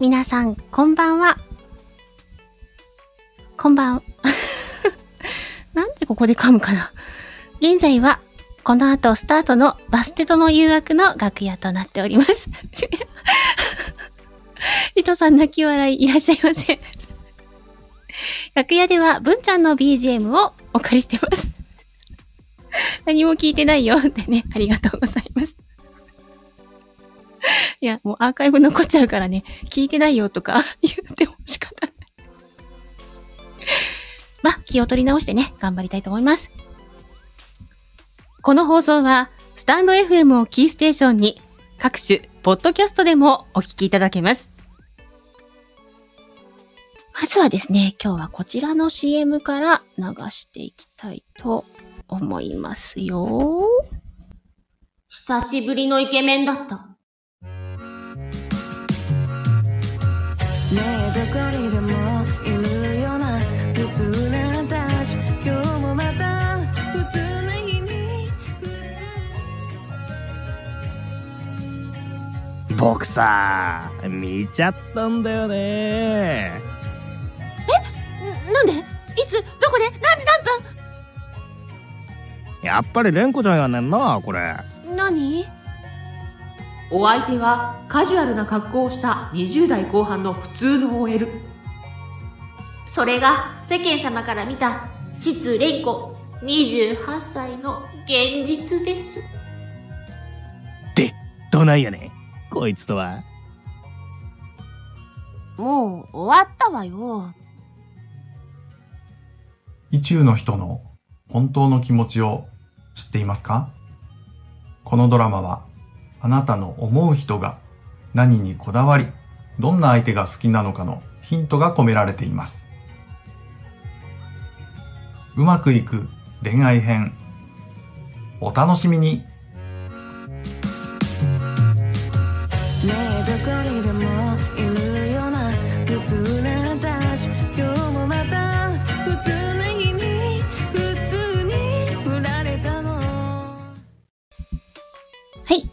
皆さん、こんばんは。こんばん。なんでここで噛むかな。現在は、この後スタートのバステとの誘惑の楽屋となっております。糸さん泣き笑いいらっしゃいませ。楽屋では文ちゃんの BGM をお借りしてます。何も聞いてないよってね、ありがとうございます。や、もうアーカイブ残っちゃうからね、聞いてないよとか 言っても仕方ない。ま気を取り直してね、頑張りたいと思います。この放送は、スタンド FM をキーステーションに、各種、ポッドキャストでもお聞きいただけます。まずはですね、今日はこちらの CM から流していきたいと思いますよ。久しぶりのイケメンだった。ねえどこにでもいるような普通な私今日もまた普通な日に僕さ見ちゃったんだよねなんで？いつ？どこで？何時何分？やっぱり蓮子ちゃんやねんなこれ。何？お相手はカジュアルな格好をした20代後半の普通の OL それが世間様から見た質蓮子28歳の現実です。でどないやねこいつとは。もう終わったわよ。意中の人の本当の気持ちを知っていますか？このドラマはあなたの思う人が何にこだわり、どんな相手が好きなのかのヒントが込められています。うまくいく恋愛編。お楽しみに。ねえどこにでもいるような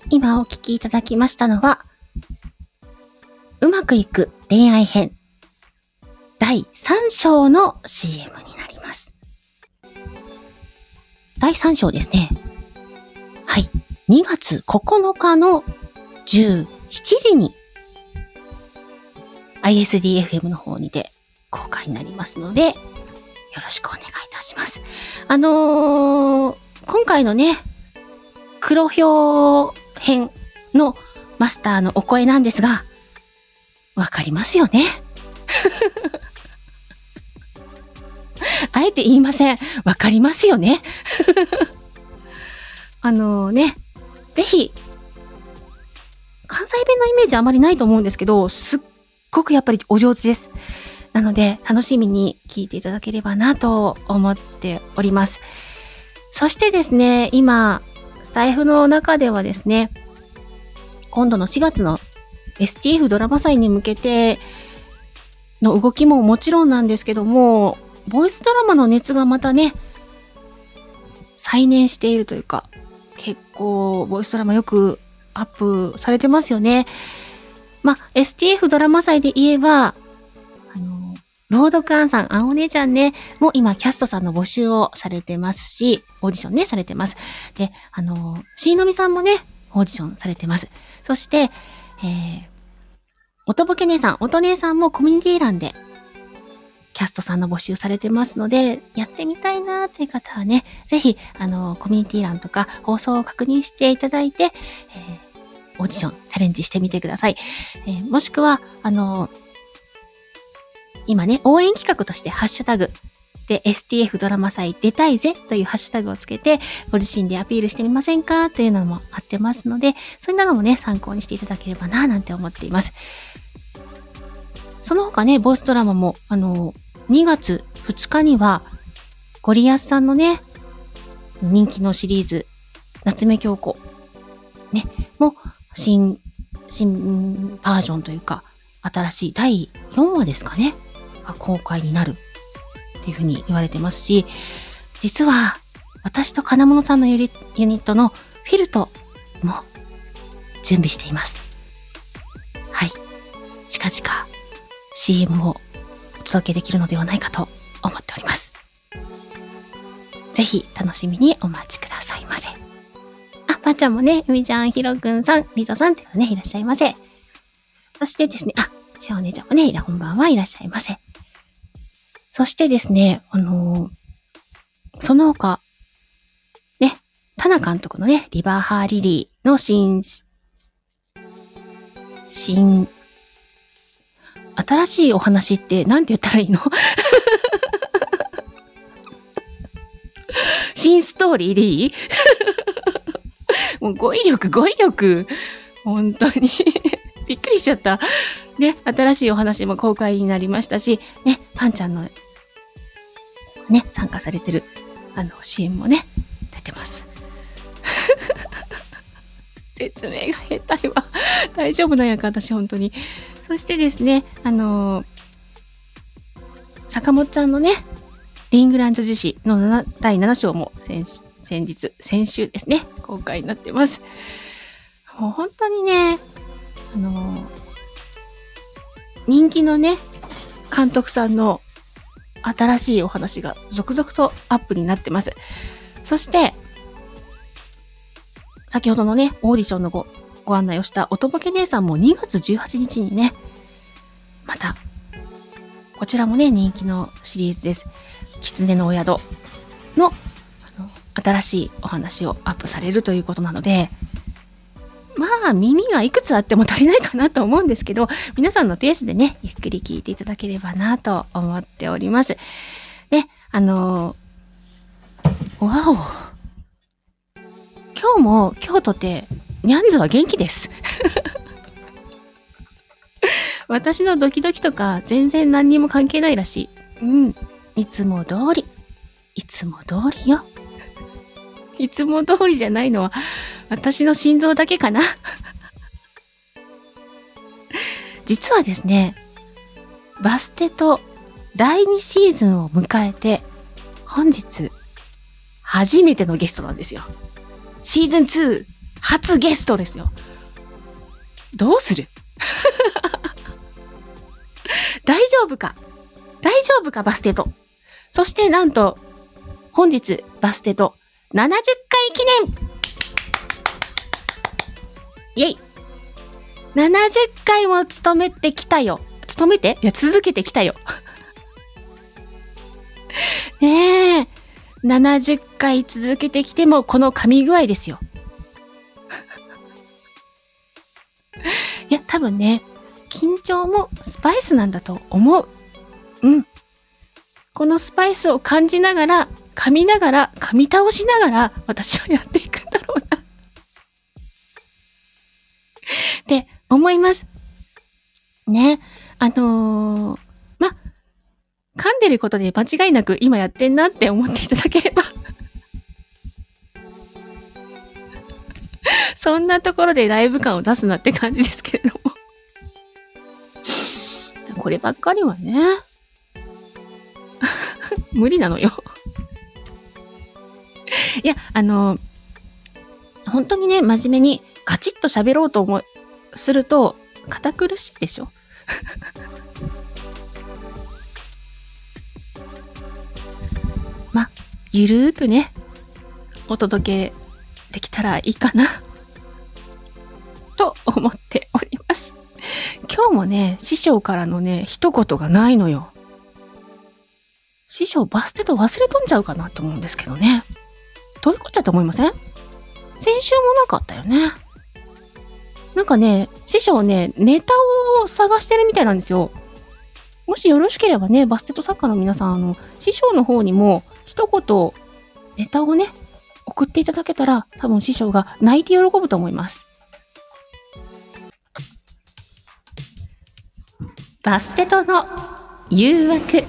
今お聞きいただきましたのは、うまくいく恋愛編第3章の CM になります。第3章ですね。はい。2月9日の17時に ISDFM の方にて公開になりますので、よろしくお願いいたします。あのー、今回のね、黒表編のマスターのお声なんですが、わかりますよね？あえて言いません。わかりますよね？あのね、ぜひ、関西弁のイメージあまりないと思うんですけど、すっごくやっぱりお上手です。なので、楽しみに聞いていただければなと思っております。そしてですね、今、スタイフの中ではですね、今度の4月の STF ドラマ祭に向けての動きももちろんなんですけども、ボイスドラマの熱がまたね、再燃しているというか、結構、ボイスドラマよくアップされてますよね。まあ、STF ドラマ祭で言えば、朗読アンさん、あお姉ちゃんね、もう今キャストさんの募集をされてますし、オーディションね、されてます。で、あの、しーのみさんもね、オーディションされてます。そして、えー、音ボケ姉さん、音姉さんもコミュニティ欄でキャストさんの募集されてますので、やってみたいなーっていう方はね、ぜひ、あの、コミュニティ欄とか放送を確認していただいて、えー、オーディションチャレンジしてみてください。えー、もしくは、あの今ね、応援企画としてハッシュタグ、で、STF ドラマ祭出たいぜというハッシュタグをつけて、ご自身でアピールしてみませんか？というのもあってますので、そういうのもね、参考にしていただければな、なんて思っています。その他ね、ボイスドラマも、あの、2月2日には、ゴリアスさんのね、人気のシリーズ、夏目京子、ね、も、新、新バージョンというか、新しい第4話ですかね、が公開になるっていうふうに言われてますし、実は私と金物さんのユニットのフィルトも準備しています。はい。近々 CM をお届けできるのではないかと思っております。ぜひ楽しみにお待ちくださいませ。あ、ばあちゃんもね、ゆみちゃん、ひろくんさん、りとさんっていうのね、いらっしゃいませ。そしてですね、あ、しお姉ちゃんもね、いら、こんばんはいらっしゃいませ。そしてですね、あのーその他、ね、タナ監督のね、リバーハーリリーの新、新、新しいお話って何て言ったらいいの？新ストーリーでいい？もう語彙力、語彙力。本当に びっくりしちゃった。ね、新しいお話も公開になりましたし、ね、パンちゃんの、ね、参加されてる、あの、CM もね、出てます。説明が下手いわ。大丈夫なんやか、私、本当に。そしてですね、あの坂本ちゃんのね、リングランド自史の7第7章も先先日、先週ですね、公開になってます。もう本当にね、あの人気のね、監督さんの新しいお話が続々とアップになってます。そして、先ほどのね、オーディションのごご案内をしたおとぼけ姉さんも2月18日にね、また、こちらもね、人気のシリーズです。狐のお宿のあの新しいお話をアップされるということなので、まあ耳がいくつあっても足りないかなと思うんですけど、皆さんのペースでね、ゆっくり聞いていただければなと思っております。で、あのー、わお。今日も京都ってニャンズは元気です。私のドキドキとか全然何にも関係ないらしい。うん。いつも通り。いつも通りよ。いつも通りじゃないのは私の心臓だけかな？実はですね、バステと第2シーズンを迎えて、本日、初めてのゲストなんですよ。シーズン2、初ゲストですよ。どうする？大丈夫か？大丈夫かバステと？そしてなんと、本日、バステと70回記念イェイ !70 回も務めてきたよ。務めて？いや、続けてきたよ。ねえ。70回続けてきても、この噛み具合ですよ。いや、多分ね、緊張もスパイスなんだと思う。うん。このスパイスを感じながら、噛みながら、噛み倒しながら、私はやっていくんだろうな。って思います。ね。あのー、ま、噛んでることで間違いなく今やってんなって思っていただければ。そんなところでライブ感を出すなって感じですけれども。こればっかりはね。無理なのよ。いや、あの、本当にね、真面目にガチッと喋ろうと思う、すると、堅苦しいでしょ？ま、ゆるーくね、お届けできたらいいかな、と思っております。今日もね、師匠からのね、一言がないのよ。師匠バステと忘れとんじゃうかなと思うんですけどね。どういうこっちゃと思いません？先週もなかったよね。なんかね、師匠ね、ネタを探してるみたいなんですよ。もしよろしければね、バステット作家の皆さん、あの、師匠の方にも一言、ネタをね、送っていただけたら、多分師匠が泣いて喜ぶと思います。バステトの誘惑。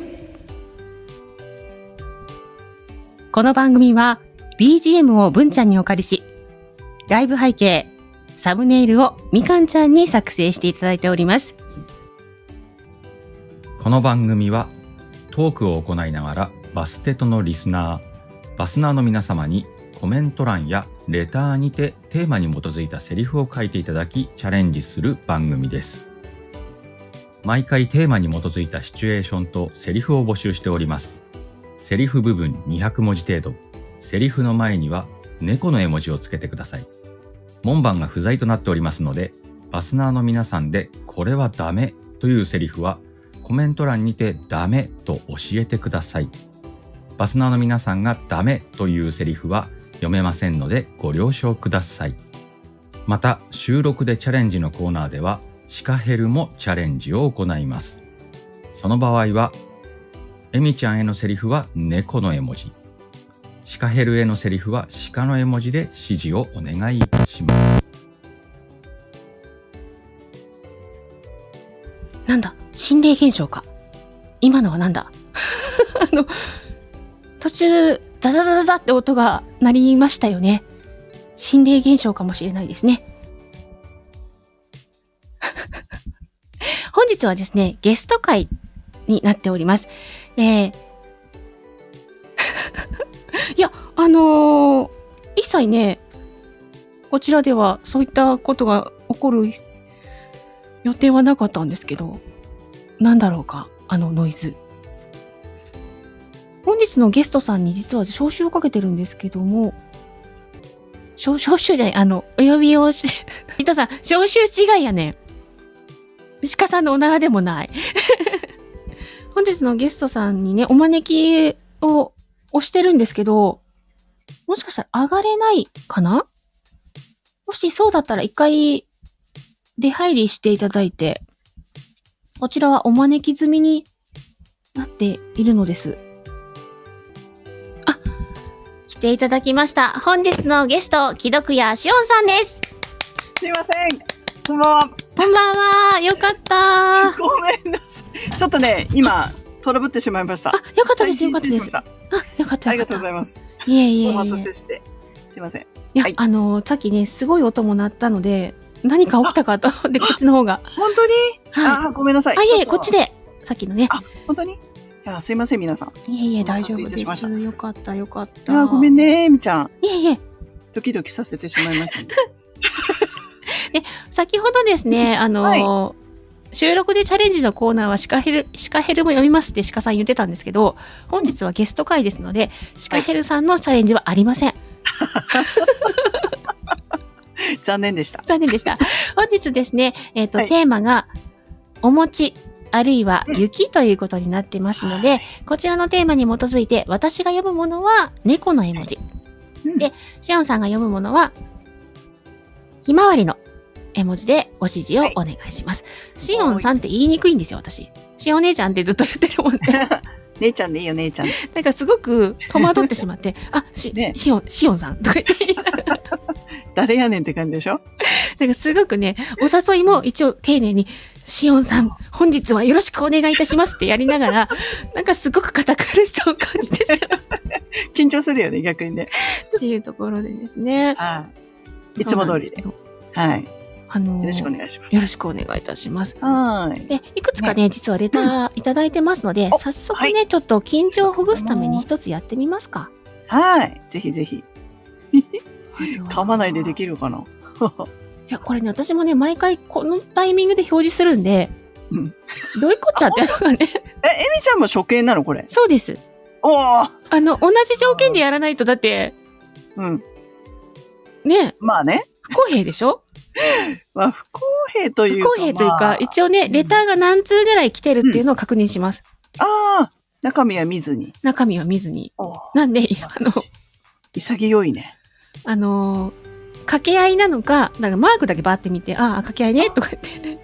この番組は BGM を文ちゃんにお借りし、ライブ背景、サムネイルをみかんちゃんに作成していただいております。この番組はトークを行いながらバステとのリスナーバスナーの皆様にコメント欄やレターにてテーマに基づいたセリフを書いていただきチャレンジする番組です毎回テーマに基づいたシチュエーションとセリフを募集しております。セリフ部分200文字程度。セリフの前には猫の絵文字をつけてください。門番が不在となっておりますので、バスナーの皆さんでこれはダメというセリフはコメント欄にてダメと教えてください。バスナーの皆さんがダメというセリフは読めませんのでご了承ください。また収録でチャレンジのコーナーではシカヘルもチャレンジを行います。その場合は、エミちゃんへのセリフは猫の絵文字。シカヘルへのセリフは鹿の絵文字で指示をお願いいたします。なんだ心霊現象か。今のはなんだ？あの、途中、ザザザザザって音が鳴りましたよね。心霊現象かもしれないですね。本日はですね、ゲスト会になっております。で、いや、あのー一切ね、こちらではそういったことが起こる予定はなかったんですけど、なんだろうか、あのノイズ。本日のゲストさんに実は招集をかけてるんですけども、招集じゃない、あの、お呼びをし、伊藤さん、招集違いやねん。鹿さんのおならでもない。本日のゲストさんにね、お招きを押してるんですけど、もしかしたら上がれないかな？もしそうだったら一回出入りしていただいて、こちらはお招き済みになっているのです。あ、来ていただきました。本日のゲスト、木戸屋しおんさんです。すいません。こんばんは。こんばんは。よかった。あ、ごめんなさい。ちょっとね、今、トラブってしまいました。よかったです。よかったです。しました。あ、よかった。ありがとうございいます。いえいえいえ。お待たせして。すいません。いや、はいあのさっきね、すごい音も鳴ったので、何か起きたかと思って、こっちの方が。本当に、はい。あ、ごめんなさい。あ、いえこっち。で、さっきのね。あ、本当に？いや、すいません、皆さん。いえいえ、大丈夫です。よかった、よかった。いや、ごめん。ね、みちゃん。いえいえ、ドキドキさせてしまいました。先ほどですね、あの収録でチャレンジのコーナーはシカヘル、シカヘルも読みますってシカさん言ってたんですけど、本日はゲスト会ですので、シカヘルさんのチャレンジはありません。残念でした。残念でした。本日ですね、えっ、と、はいテーマが、お餅、あるいは雪ということになってますので、こちらのテーマに基づいて、私が読むものは猫の絵文字。うんで、シオンさんが読むものは、ひまわりの絵文字でご指示をお願いします。シオンさんって言いにくいんですよ、私。シオン姉ちゃんってずっと言ってるもんね。姉ちゃんでいいよ、姉ちゃんで。なんかすごく戸惑ってしまって、あ、し、ねシオン、シオンさんとか言って、誰やねんって感じでしょ？なんかすごくね、お誘いも一応丁寧に、シオンさん、本日はよろしくお願いいたしますってやりながら、なんかすごく堅苦しさを感じてしまう緊張するよね、逆にね。っていうところでですね。はい。いつも通りで。はい。よあのーろしくお願いします。よろしくお願いいたします。はい。で、いくつかね、実はレターいただいてますので、お早速ね、ちょっと緊張をほぐすために一つやってみますか。はい。ぜひぜひ。噛まないででる。きるかな？いや、これね、私もね、毎回このタイミングで表示するんで、うんどういうこっちゃってのがね、え、エミちゃんも初見なのこれ？そうです。おーあの、同じ条件でやらないと、だって、うん。ね、まあね。不公平でしょ？まあ、不公平というか。不公平というか、まあ、一応ね、レターが何通ぐらい来てるっていうのを確認します。ああ、中身は見ずに。中身は見ずに。なんで、あの、潔いね。あのー掛け合いなのか、なんかマークだけバーって見て、ああ、掛け合いね、とか言って、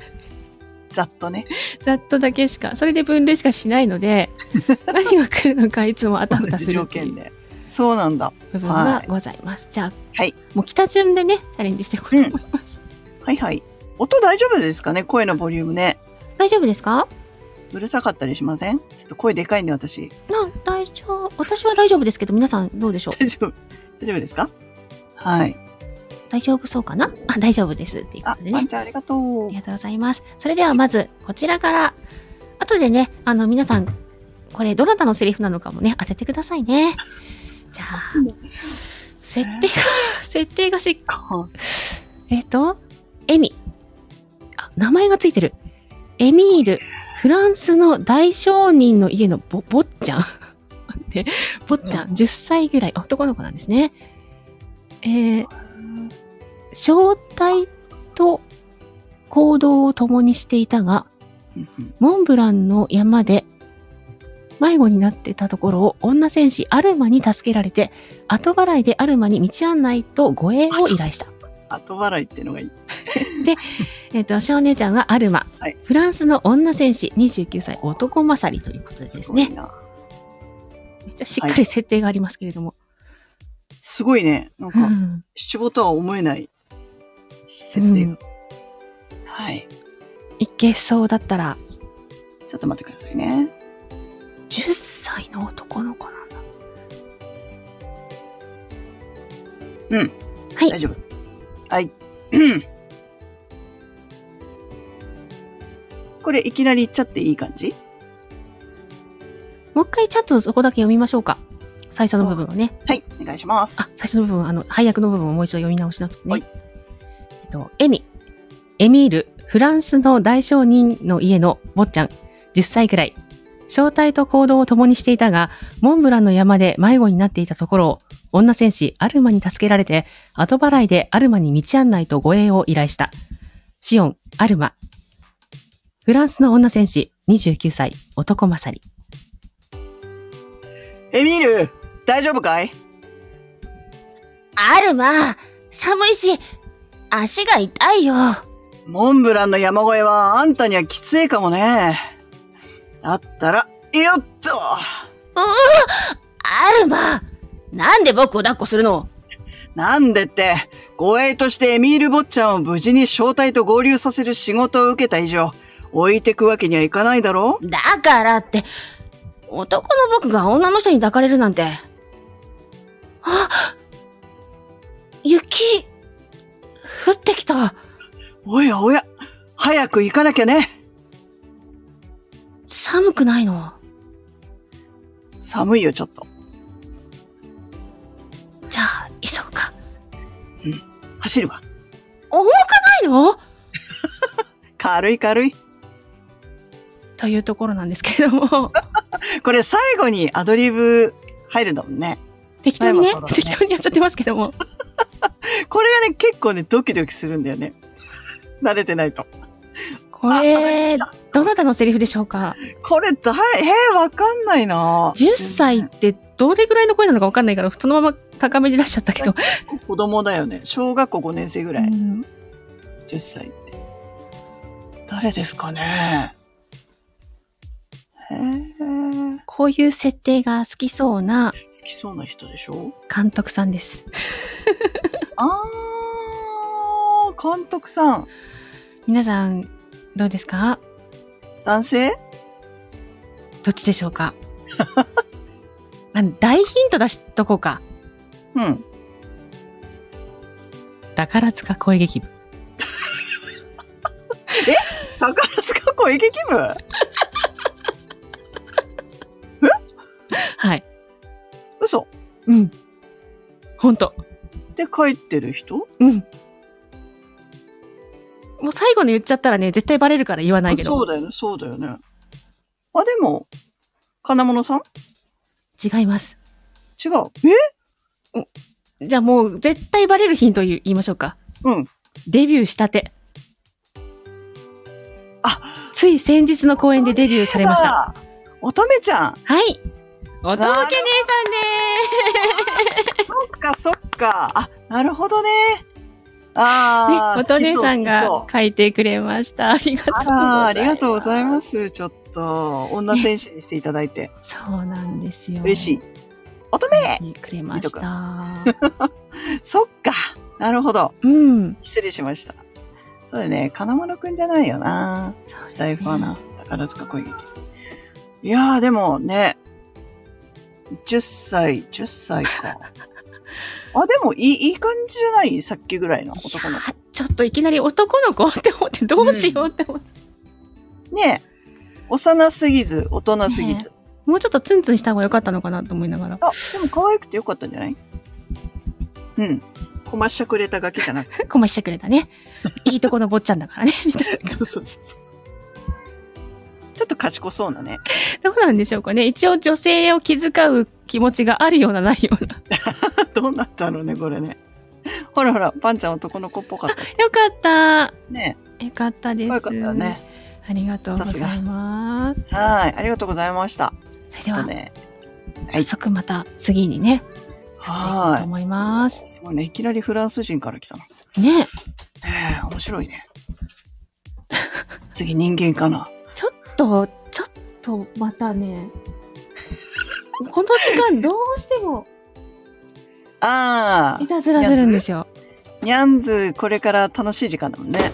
ざっとね。ざっとだけしか、それで分類しかしないので、何が来るのかいつもあたふたす同じるっていう条件で。そうなんだ。部分がございます。じゃあ、はいもう北順でね、チャレンジしていこうと思います。はいはい。音大丈夫ですかね？声のボリュームね。大丈夫ですか？うるさかったりしません？ちょっと声でかいんで私。な、大丈夫。私は大丈夫ですけど、皆さんどうでしょう？大丈夫大丈夫ですか？はい。大丈夫そうかな？あ、大丈夫です。っていうこあと、でね。ワンちゃんありがとあうり。がとうございます。それではまず、こちらから、後でね、あの、皆さん、これ、どなたのセリフなのかもね、当ててくださいね。じゃあ、設定が、設定がしっか、えっ、と、エミ。あ、名前がついてる。エミール、フランスの大商人の家のぼ、坊ちゃん。で、坊ちゃん、10歳ぐらい、男の子なんですね。えー、正体と行動を共にしていたが、モンブランの山で迷子になってたところを女戦士アルマに助けられて、後払いでアルマに道案内と護衛を依頼した。後払いっていうのがいい。えっ、と、少年ちゃんはアルマ、はいフランスの女戦士29歳男勝りということでですね。ごいな。めっちゃしっかり設定がありますけれども。すごいね。なんうか、ん七五とは思えない設定が。はい。いけそうだったら、ちょっと待ってくださいね。10歳の男の子なんだ。うん。はい大丈夫。はい。これいきなり言っちゃっていい感じ？もう一回ちゃんとそこだけ読みましょうか。最初の部分をね。はい。お願いしますあ。、最初の部分、あの、配役の部分をもう一度読み直しますね。はいえっと、エミ、エミール、フランスの大商人の家の坊ちゃん、10歳くらい。正体と行動を共にしていたが、モンブランの山で迷子になっていたところを、女戦士アルマに助けられて、後払いでアルマに道案内と護衛を依頼した。シオン、アルマ。フランスの女戦士、29歳、男勝り。エミール、大丈夫かい？アルマ、寒いし、足が痛いよ。モンブランの山越えはあんたにはきついかもね。だったら、よっとアルマ、なんで僕を抱っこするの？なんでって、護衛としてエミール坊ちゃんを無事に正体と合流させる仕事を受けた以上、置いてくわけにはいかないだろ？だからって、男の僕が女の人に抱かれるなんて。あ雪、降ってきた。おやおや、早く行かなきゃね。寒くないの？寒いよ、ちょっと。走るわ。重くないの？軽い軽い。というところなんですけれども、これ最後にアドリブ入るんだもんね。適当にねね適当にやっちゃってますけども。これがね、結構ね、ドキドキするんだよね。慣れてないと。これ、どなたのセリフでしょうか？これ誰えー、わかんないな ?10 歳ってどれぐらいの声なのかわかんないから、そのまま高めで出しちゃったけど。子供だよね。小学校5年生ぐらい。うん10歳って。誰ですかね？へえ。こういう設定が好きそうな好きそうな人でしょ？監督さんです。あー、監督さん。皆さん、どうですか？男性？どっちでしょうか？あの大ヒント出しとこうか。うん。宝塚声劇部。宝塚声劇部？はい。嘘うん。ほんと。で書いてる人？うん。もう最後の言っちゃったらね、絶対バレるから言わないけど。そうだよね、そうだよね。あ、でも、金物さん？違います。違う。え？じゃあもう絶対バレるヒント言い言いましょうか。うん。デビューしたて。あつい先日の公演でデビューされました。あ乙女ちゃん。はい。おとぼけ姉そっか、そっか。あ、なるほどね。さんああ、です。ね、おと姉さんが書いてくれました。ありがとうございます。ありがとうございます。ちょっと、女戦士にしていただいて。そうなんですよ。嬉しい。乙女くれました。そっか。なるほど。うん。失礼しました。そうだね。金丸くんじゃないよな。スタイフはな。宝塚恋劇。いやー、でもね、10歳、10歳か。あ、でもいい、いい感じじゃない？さっきぐらいの男の子。あちょっといきなり男の子って思ってどうしようって思って。ねえ。幼すぎず、大人すぎず。もうちょっとツンツンした方が良かったのかなと思いながら。あ、でも可愛くてよかったんじゃない？うん。こましゃくれたガキじゃなくて。こまししてくれたね。いいとこの坊ちゃんだからね。みたいな。そうそうそうそうそう。ちょっと賢そうなね。どうなんでしょうかね。一応女性を気遣う気持ちがあるようなないような。どうなったのね、これね。ほらほら、パンちゃん男の子っぽかった。よかった。ねよかったです。よかったね。ありがとうございます。はい。ありがとうございました。それでは、とね。はい。早速また次にね、とは思います。い。すごいね。いきなりフランス人から来たの。ねねえ、面白いね。次人間かな。ちょっと、ちょっとまたね、この時間どうしてもあいたずらするんですよ。あ、ニャンズ、これから楽しい時間だもんね。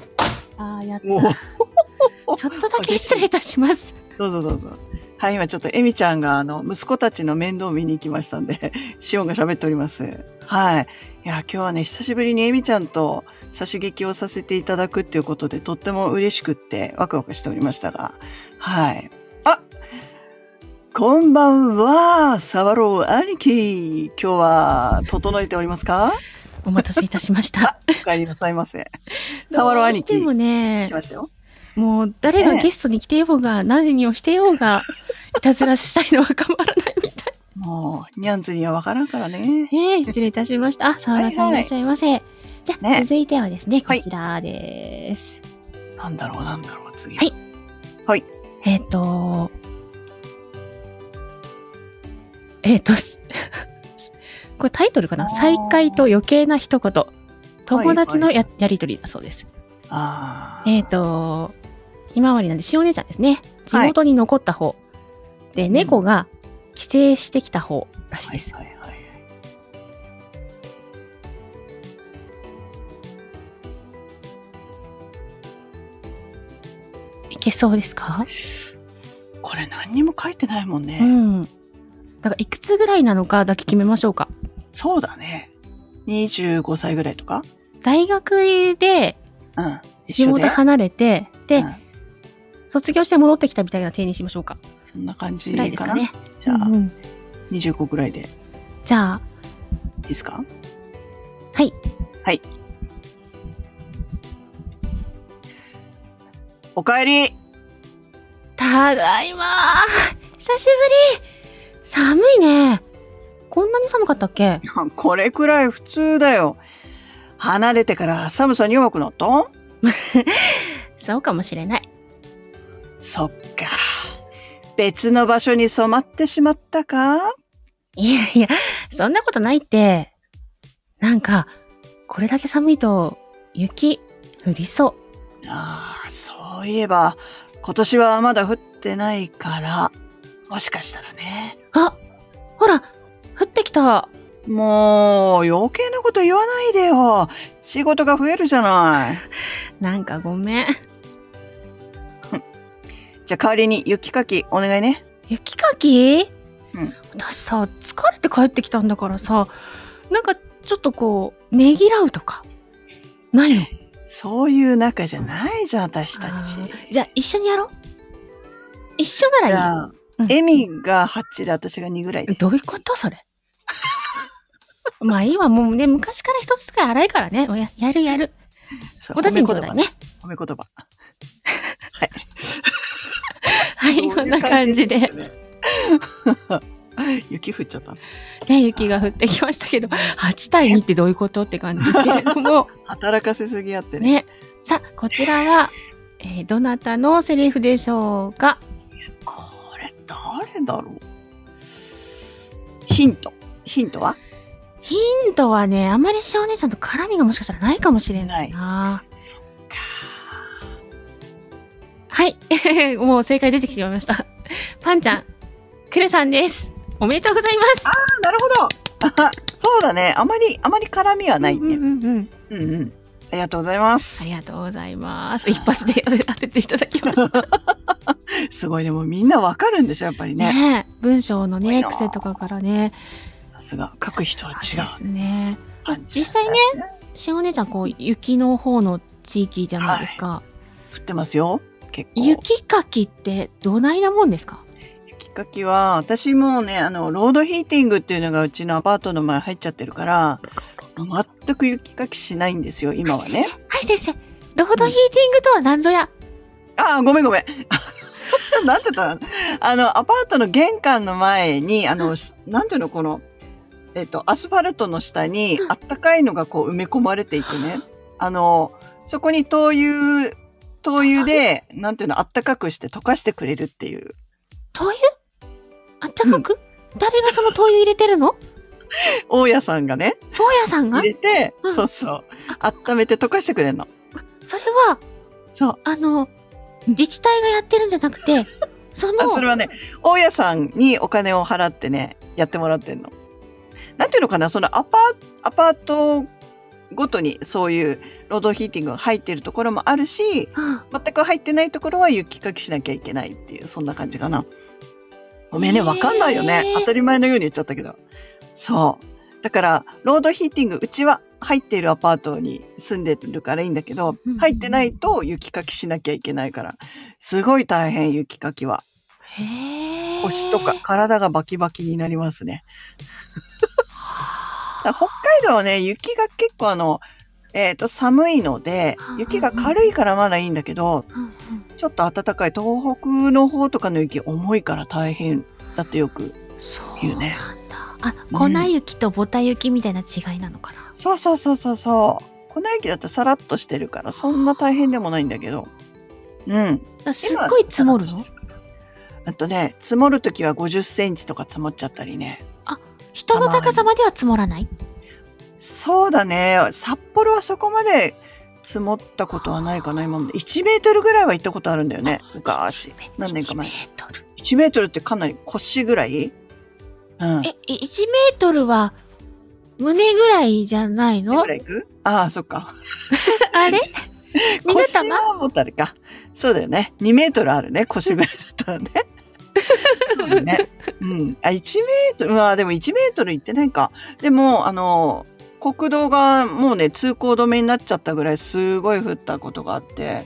ああ、やった。ちょっとだけ失礼いたします。どうぞどうぞ。はい、今ちょっとエミちゃんがあの、息子たちの面倒を見に行きましたんで、シオンが喋っております。はい。いや、今日はね、久しぶりにエミちゃんと差し劇をさせていただくっていうことで、とっても嬉しくってワクワクしておりましたが、はい。あこんばんは、サワロー兄貴。今日は整えておりますか？お待たせいたしました。お帰りなさいませ。サワロー兄貴どうしてもね来、ましたよ。もう誰がゲストに来てようが、何をしてようが、いたずらしたいのは構わらないみたい。もう、ニャンズにはわからんからね。ねえ、失礼いたしました。あ、沢田さんいらっしゃいませ。じゃあ、ね続いてはですね、こはいちらです。なんだろう、なんだろう、次。はいはい。えっ、と、えっ、と、す これタイトルかな？再会と余計な一言。友達のや,、やりとりだそうです。ああ。えっ、と、ひまわりなんで、しお姉ちゃんですね。地元に残った方。で、猫が帰省してきた方らしいです。はいはいはい。いけそうですか？これ何にも書いてないもんね。うん。だから、いくつぐらいなのかだけ決めましょうか。そうだね。25歳ぐらいとか？大学でうん。地元離れて、で、うん卒業して戻ってきたみたいな体にしましょうか。そんな感じですかね。じゃあ、うんうん25ぐらいでいじゃあ、いですか？はい。はい。おかえりただいま久しぶり寒いね。こんなに寒かったっけ？これくらい普通だよ。離れてから寒さに弱くなった？そうかもしれない。そっか。別の場所に染まってしまったか？いやいや、そんなことないって。なんか、これだけ寒いと、雪、降りそう。ああ、そういえば、今年はまだ降ってないから、もしかしたらね。あほら降ってきたもう、余計なこと言わないでよ。仕事が増えるじゃない。なんかごめん。じゃあ代わりに雪かきお願いね。雪かきうん私さ、疲れて帰ってきたんだからさ、なんかちょっとこう、ねぎらうとか、ないの？そういう仲じゃないじゃん、私たち。じゃあ一緒にやろう一緒なじらいいよ。ゃあ、うんエミが8で私が2ぐらいで。どういうことそれ？まあいいわ、もうね、昔から一つ使い荒いからね。もうややるやる。そうおたちにちょうだいね。。褒め言葉。はい、こんな感じで。雪降っちゃった。ね、雪が降ってきましたけど、8対2ってどういうことって感じですけれども、働かせすぎやってね。ね。さあ、こちらは、えーどなたのセリフでしょうか？これ誰だろう？ヒント。ヒントは？ヒントはね、あまりしお姉ちゃんと絡みがもしかしたらないかもしれないな。そっか。はい。もう正解出てきてしまいました。パンちゃん、クルさんです。おめでとうございます。あなるほど。あ そうだね。あまり、あまり絡みはないね。うんうんうん。うんうん。ありがとうございまあすり。がとうございます。一発で当て当てていただきました。すごいね。もうみんなわかるんでしょ、やっぱりね。ねえ文章のね、癖とかからね。さすが。書く人は違そうですう。ね。あ実際ね。しお姉ちゃん、こう、雪の方の地域じゃないですか。降ってますよ。結構。雪かきってどないなもんですか？雪かきは、私もね、あの、ロードヒーティングっていうのがうちのアパートの前入っちゃってるから、全く雪かきしないんですよ、今はね。はい、先生。ロードヒーティングとは何ぞや？ああ、ごめんごめん。なんて言ったら、あの、アパートの玄関の前に、あの、しなんていうの、この、えっと、アスファルトの下にあったかいのがこう埋め込まれていてね。あの、そこに灯油、灯油で、なんていうの、あったかくして溶かしてくれるっていう。灯油？あったかく、誰がその灯油入れてるの？大家さんがね、大家さんが？入れて、うんそうそう、温めて溶かしてくれるの。それは、そう。あの、自治体がやってるんじゃなくて、そのあ、それはね、大家さんにお金を払ってね、やってもらってんの。なんていうのかな、そのアパーアパートごとにそういうロードヒーティングが入ってるところもあるし、あ全く入ってないところは雪かきしなきゃいけないっていう、そんな感じかな。ごめんね、わかんないよね。当たり前のように言っちゃったけど。そう。だから、ロードヒーティング、うちは入っているアパートに住んでるからいいんだけどうん、入ってないと雪かきしなきゃいけないから、すごい大変、雪かきは。へえ。腰とか体がバキバキになりますね。北海道はね、雪が結構あの、えっ、と、寒いので、雪が軽いからまだいいんだけど、ちょっと暖かい東北の方とかの雪重いから大変だってよくそう言うね。あ、粉雪とボタ雪みたいな違いなのかな？そうそうそうそうそう。粉雪だとさらっとしてるから、そんな大変でもないんだけど。うん。すっごい積もるの？あとね、積もるときは50センチとか積もっちゃったりね。人の高さまでは積もらない？そうだね。札幌はそこまで積もったことはないかな、今まで。1メートルぐらいは行ったことあるんだよね。昔。何年か前1メ。ートル。1メートルってかなり腰ぐらいうん。え、え1メートルは胸ぐらいじゃないの？ぐらい行く？ああ、そっか。あれ？腰はもたれか。そうだよね。2メートルあるね。腰ぐらいだったらね。そうだね。うん。あ、1メートル、まあでも1メートル行ってないか。でも、あの、国道がもうね、通行止めになっちゃったぐらいすごい降ったことがあって、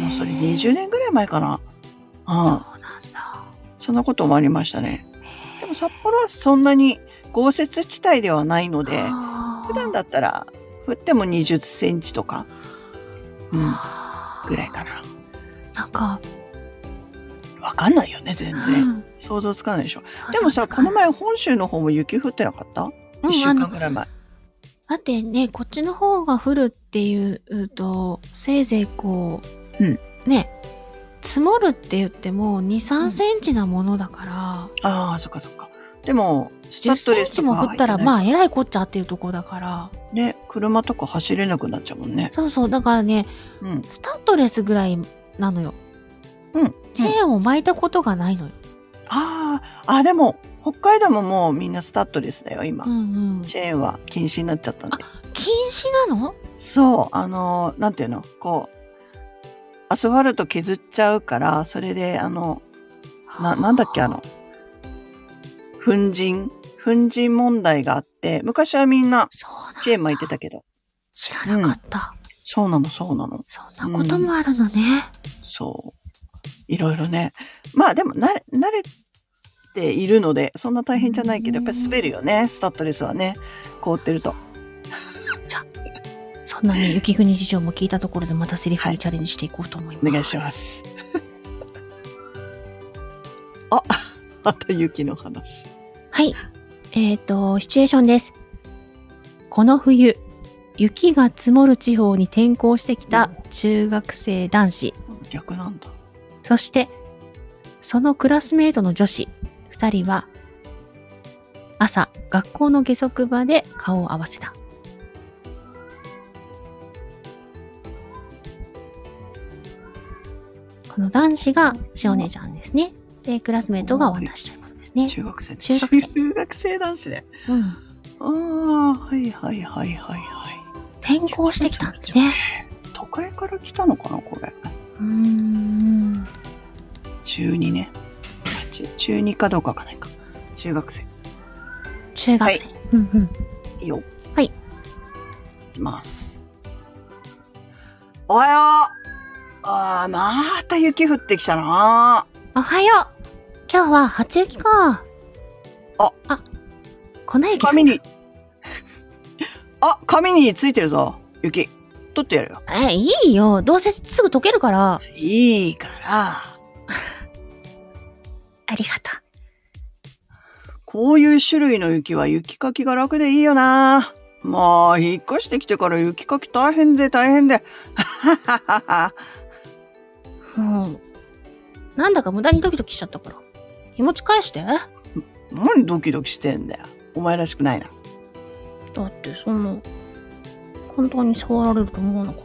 もうそれ20年ぐらい前かな。うん。そうなんだ。そんなこともありましたね。でも札幌はそんなに豪雪地帯ではないので、普段だったら降っても20センチとか、うん、ぐらいかな。なんか、わかんないよね、全う然。ん想像つかないでしょ。でもさ、この前本州の方も雪降ってなかった？うん ?1 週間ぐらい前。だってね、こっちの方が降るっていうと、せいぜいこう、うんね、積もるって言っても2、3センチなものだから、ああ、そっかそっか。でも、スタ10ッドセンチレスとかも降ったら、あ、まあ、えらいこっちゃっていうとこだから、ね、車とか走れなくなっちゃうもんね。そうそう、だからね、うん。スタッドレスぐらいなのよ。うん。チェーンを巻いたことがないのよ。ああ、あ、でも、北海道ももうみんなスタッドレスだよ、今。うんうん。チェーンは禁止になっちゃったんで。禁止なの？そう、あの、なんていうの？こう、アスファルト削っちゃうから、それで、あの、な、なんだっけ、あの、粉塵？粉塵問題があって、昔はみんなチェーン巻いてたけど、知らなかった。そうなの、そうなの。そんなこともあるのね。そう。いろいろね。まあでも、慣れ、慣れているので、そんな大変じゃないけど、やっぱり滑るよね、スタッドレスはね。凍ってると。そんなね、雪国事情も聞いたところでまたセリフにチャレンジしていこうと思います。お願いします。あ、また雪の話。はい。えっ、と、シチュエーションです。この冬、雪が積もる地方に転校してきた中学生男子、逆なんだ。そして、そのクラスメートの女子、二人は、朝、学校の下足場で顔を合わせた。この男子がしお姉ちゃんですね。で、クラスメートが私ということですね。中学生中学生中学生男子で。うん。ああ、はいはいはいはいはい。転校してきたんですね。都会から来たのかな、これ。うーん。中2ね。中中2かどうかわかんないか。中学生。中学生。はいうんうん。いいよ。はい。いきます。おはようああ、また雪降ってきたなおはよう。今日は初雪か。あ、あ、粉雪だ。髪に、あ、髪についてるぞ。雪。取ってやるよ。え、いいよ。どうせすぐ溶けるから。いいから。ありがとう。こういう種類の雪は雪かきが楽でいいよな。まあ、引っ越してきてから雪かき大変で大変で。はははなんだか無駄にドキドキしちゃったから。気持ち返して。だ何ドキドキしてんだよ。お前らしくないな。って、そんな、簡単に触られると思わなかっ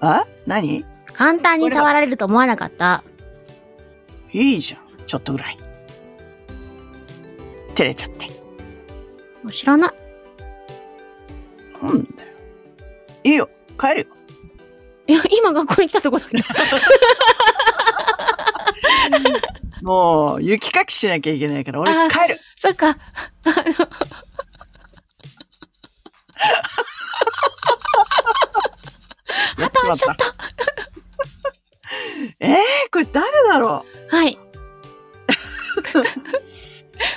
た。あ？何？簡単に触られると思わなかった。いいじゃん。ちょっとぐらい。照れちゃって。もう知らない。なんだよ。いいよ。帰るよ。いや、今学校に来たとこだけど。もう、雪かきしなきゃいけないから、俺帰る。そっか。あの、やっちまった。っと。えー、これ誰だろはい。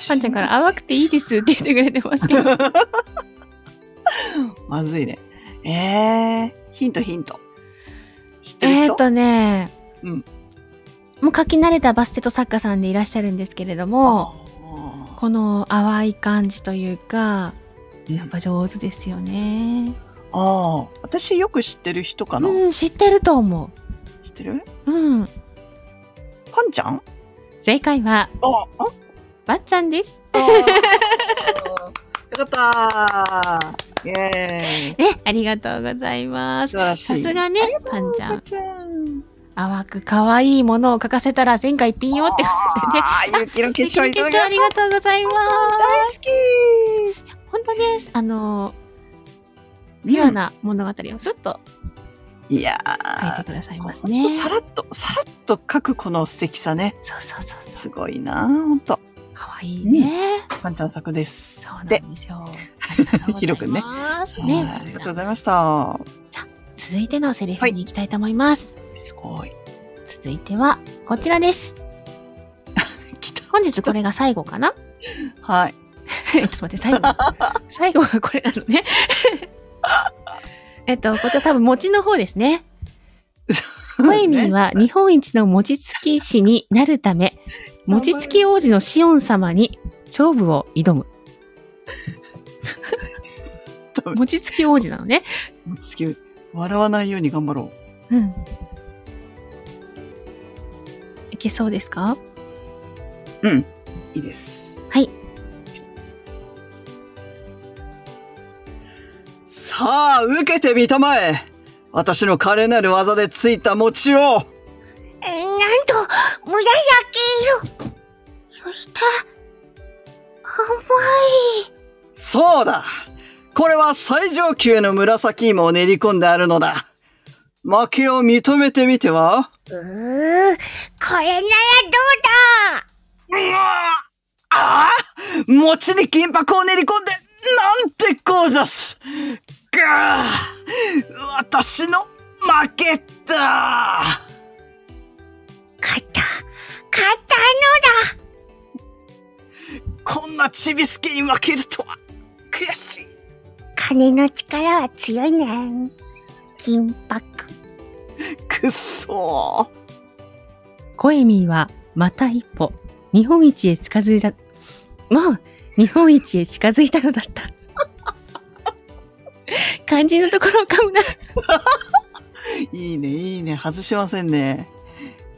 うパンちゃんから淡くていいですって言ってくれてますけど。まずいね。えー、ヒントヒント。知ってる人？えーっとね、うんもう書き慣れたバステト作家さんでいらっしゃるんですけれども、あこの淡い感じというか、ーやっぱ上手ですよね。あー、私よく知ってる人かな、うん、知ってると思知ってる？う。うん。パンちゃん？正解は、あ、あばっちゃんです。よかったーイェーイね、ありがとうございます。素晴らしい。さすがねパンちゃんちゃん。淡く可愛いものを書かせたら前回ピンよって感じでね。あー、雪の結晶いただきました。ありがとうございます。大好き本当です。あの、ピュアな物語をすっといや書いてー、くださいますね。とさらっと、さらっと書くこの素敵さね。そうそうそうそう。すごいなほんと。可愛いね。パンちゃん作です。そうなんで、ですよ。ありがとうございますヒロ君ねねはいありがとうございました。続いてのセリフに行きたいと思います。すごい。続いては、こちらです。本日これが最後かな？はい。ちょっと待って、最後。最後がこれなのね。えっと、こちら多分餅の方ですね。コエミーは日本一の餅つき師になるため、餅つき王子のシオン様に勝負を挑む。餅つき王子なのね。もつき、笑わないように頑張ろうん。いけそうですか？う。うん。いいです。はい。さあ、受けてみたまえ。私の華麗なる技でついた餅を。なんと、紫色。そして、甘い。そうだこれは最上級の紫芋を練り込んであるのだ。負けを認めてみては？うー、これならどうだうわああ餅に金箔を練り込んで、なんてゴージャスがあ私の負けだ、勝ったのだこんなちびすけに負けるとは、悔しい。金の力は強いね。金箔。くっそコエミーはまた一歩日本一へ近づいた、もう日本一へ近づいたのだった。肝心のところを噛むな。ー いいね、いいね。外しませんね。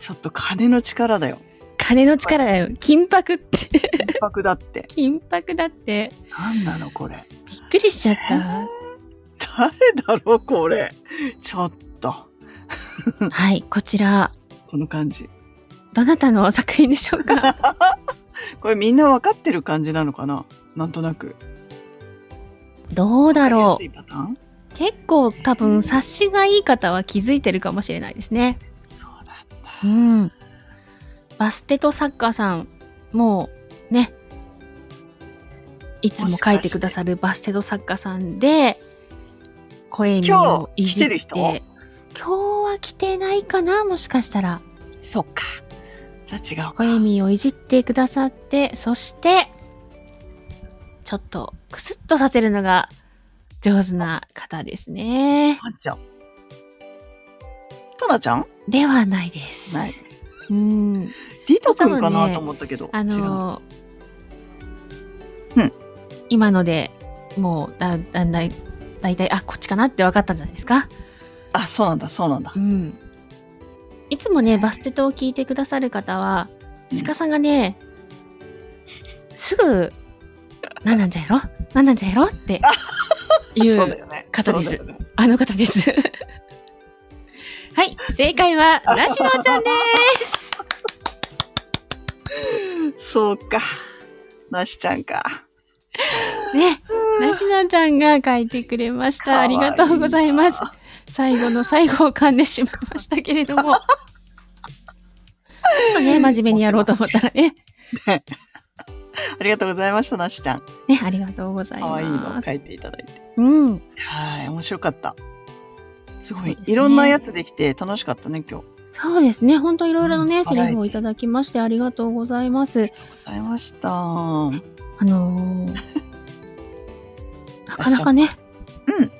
ちょっと金の力だよ。金の力だよ。金箔って。金箔だって。金箔だって。なんなのこれ。びっくりしちゃった。誰だろうこれ。ちょっと。はい、こちら、この感じ。どなたの作品でしょうか？これみんなわかってる感じなのかな？なんとなく。どうだろう。結構多分察しがいい方は気づいてるかもしれないですね。そうだ。うん。バステト作家さん、もうね、いつも書いてくださるバステト作家さんで、声見をいじって。今日来てる今日は来てないかな？もしかしたら。そっか。じゃあ違うか。声見をいじってくださって、そして、ちょっとクスッとさせるのが上手な方ですね。パンちゃん。タナちゃん？ではないです。ない。うん。リト君か多分ねなと思ったけど。あ違う。のうん今のでもうだだんだんだいたいあこっちかなって分かったんじゃないですか？あ、そうなんだ、そうなんだう。んいつもねバステトを聞いてくださる方はうん鹿さんがね、すぐ「なんなんじゃやろ？なんなんじゃやろ?」っていう。方ですねあの方ですはい正解はなしのちゃんです そうか。なしちゃんか。ねなしのちゃんが書いてくれましたありがとうございます最後の最後を噛んでしまいましたけれども ちょっとね真面目にやろうと思ったらね ありがとうございました、なしちゃん。ねありがとうございかわいいのます書いていただいて。うんはい、面白かった。すごい、ねいろんなやつできて楽しかったね、今日。そうですね。本当いろいろなね、うんセリフをいただきましてありがとうございます。ございました。あのー、なかなかね、うん。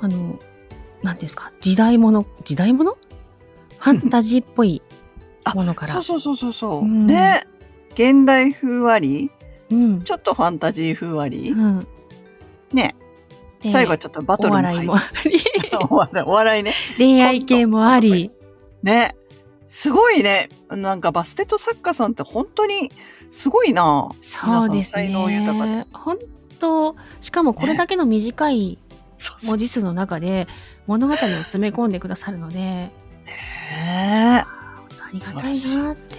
あの、なんていうんですか、時代物、時代物？ファンタジーっぽいものから。そうそうそうそうそう。うんね。現代風割り？うん。ちょっとファンタジー風割り？うん。ね。で最後はちょっとバトおルも笑いも入あり、お笑い お笑いね。恋愛系もあり、ね。すごいね。なんかバステット作家さんって本当にすごいな。そうです皆さん才能豊かでね。本当しかもこれだけの短い文字数の中で物語を詰め込んでくださるので、ね。ありがたいなって。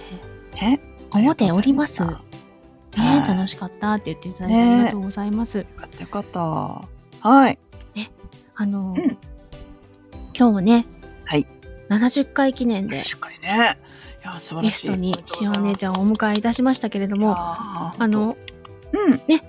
ね。思っております。ね楽しかったって言っていただいてねありがとうございます。よかったよかった。はい。あの、うん今日もね、はい。70回記念で確かにね。いや、素晴ゲらしい。ストにしお姉ちゃんをおも、迎えいたしましたけれども、ああ、の、うん。ね。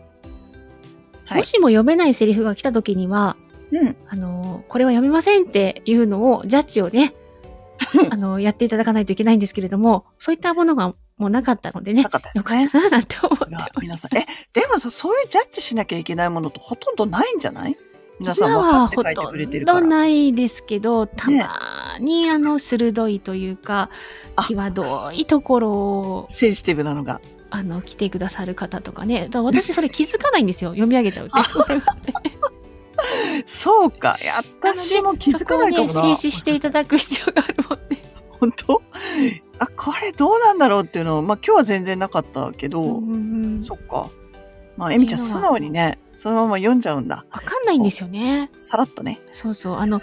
はいもしも読めないセリフが来た時には、うん。あの、これは読めませんっていうのを、ジャッジをね、あの、やっていただかないといけないんですけれども、そういったものがもうなかったのでね、なかったでよかっすね。たななんて思ってが皆さん。え、でもさ、そういうジャッジしなきゃいけないものとほとんどないんじゃない？皆さん分かって書いてくれてるから。ほとんどないですけど、たまに、あの、鋭いというか、あ際どいところを、センシティブなのが。あの、来てくださる方とかね。だ私それ気づかないんですよ。読み上げちゃうっていうところがあって。そうか。いや、私も気づかないかもな。そこをね、静止していただく必要があるもんね。本当？あ、これどうなんだろうっていうのを、まあ今日は全然なかったけど、うんうんそっか。まあ、エミちゃん素直にね、そのまま読んじゃうんだ。わかんないんですよね。さらっとね。そうそう。あの、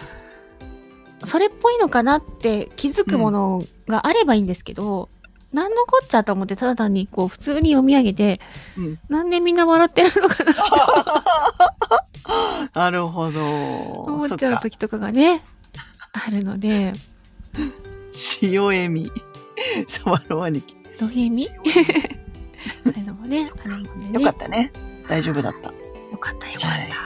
それっぽいのかなって気づくものがあればいいんですけど、なんのこっちゃと思ってただ単にこう普通に読み上げて、うんなんでみんな笑ってるのかなって なるほど。思っちゃう。時とかがね、あるので、塩エミ。サワロ兄貴。どういう意味塩エミそういうのもねあるのでね。よかったね。大丈夫だった。よかったよかっはいた。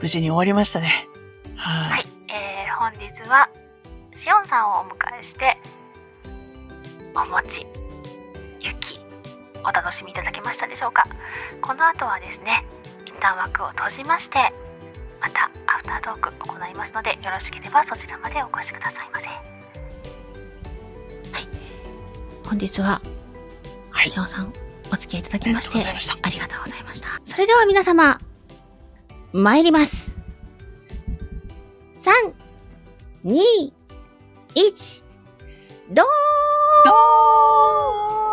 無事に終わりましたね。はい。はい、えー、本日はしおんさんをお迎えしてお餅雪お楽しみいただけましたでしょうか？この後はですね一旦枠を閉じましてまたアフタートーク行いますのでよろしければそちらまでお越しくださいませはい。本日ははい。さんお付き合いいただきましてありがとうございました。それでは皆様参ります。3、2、1、どーどう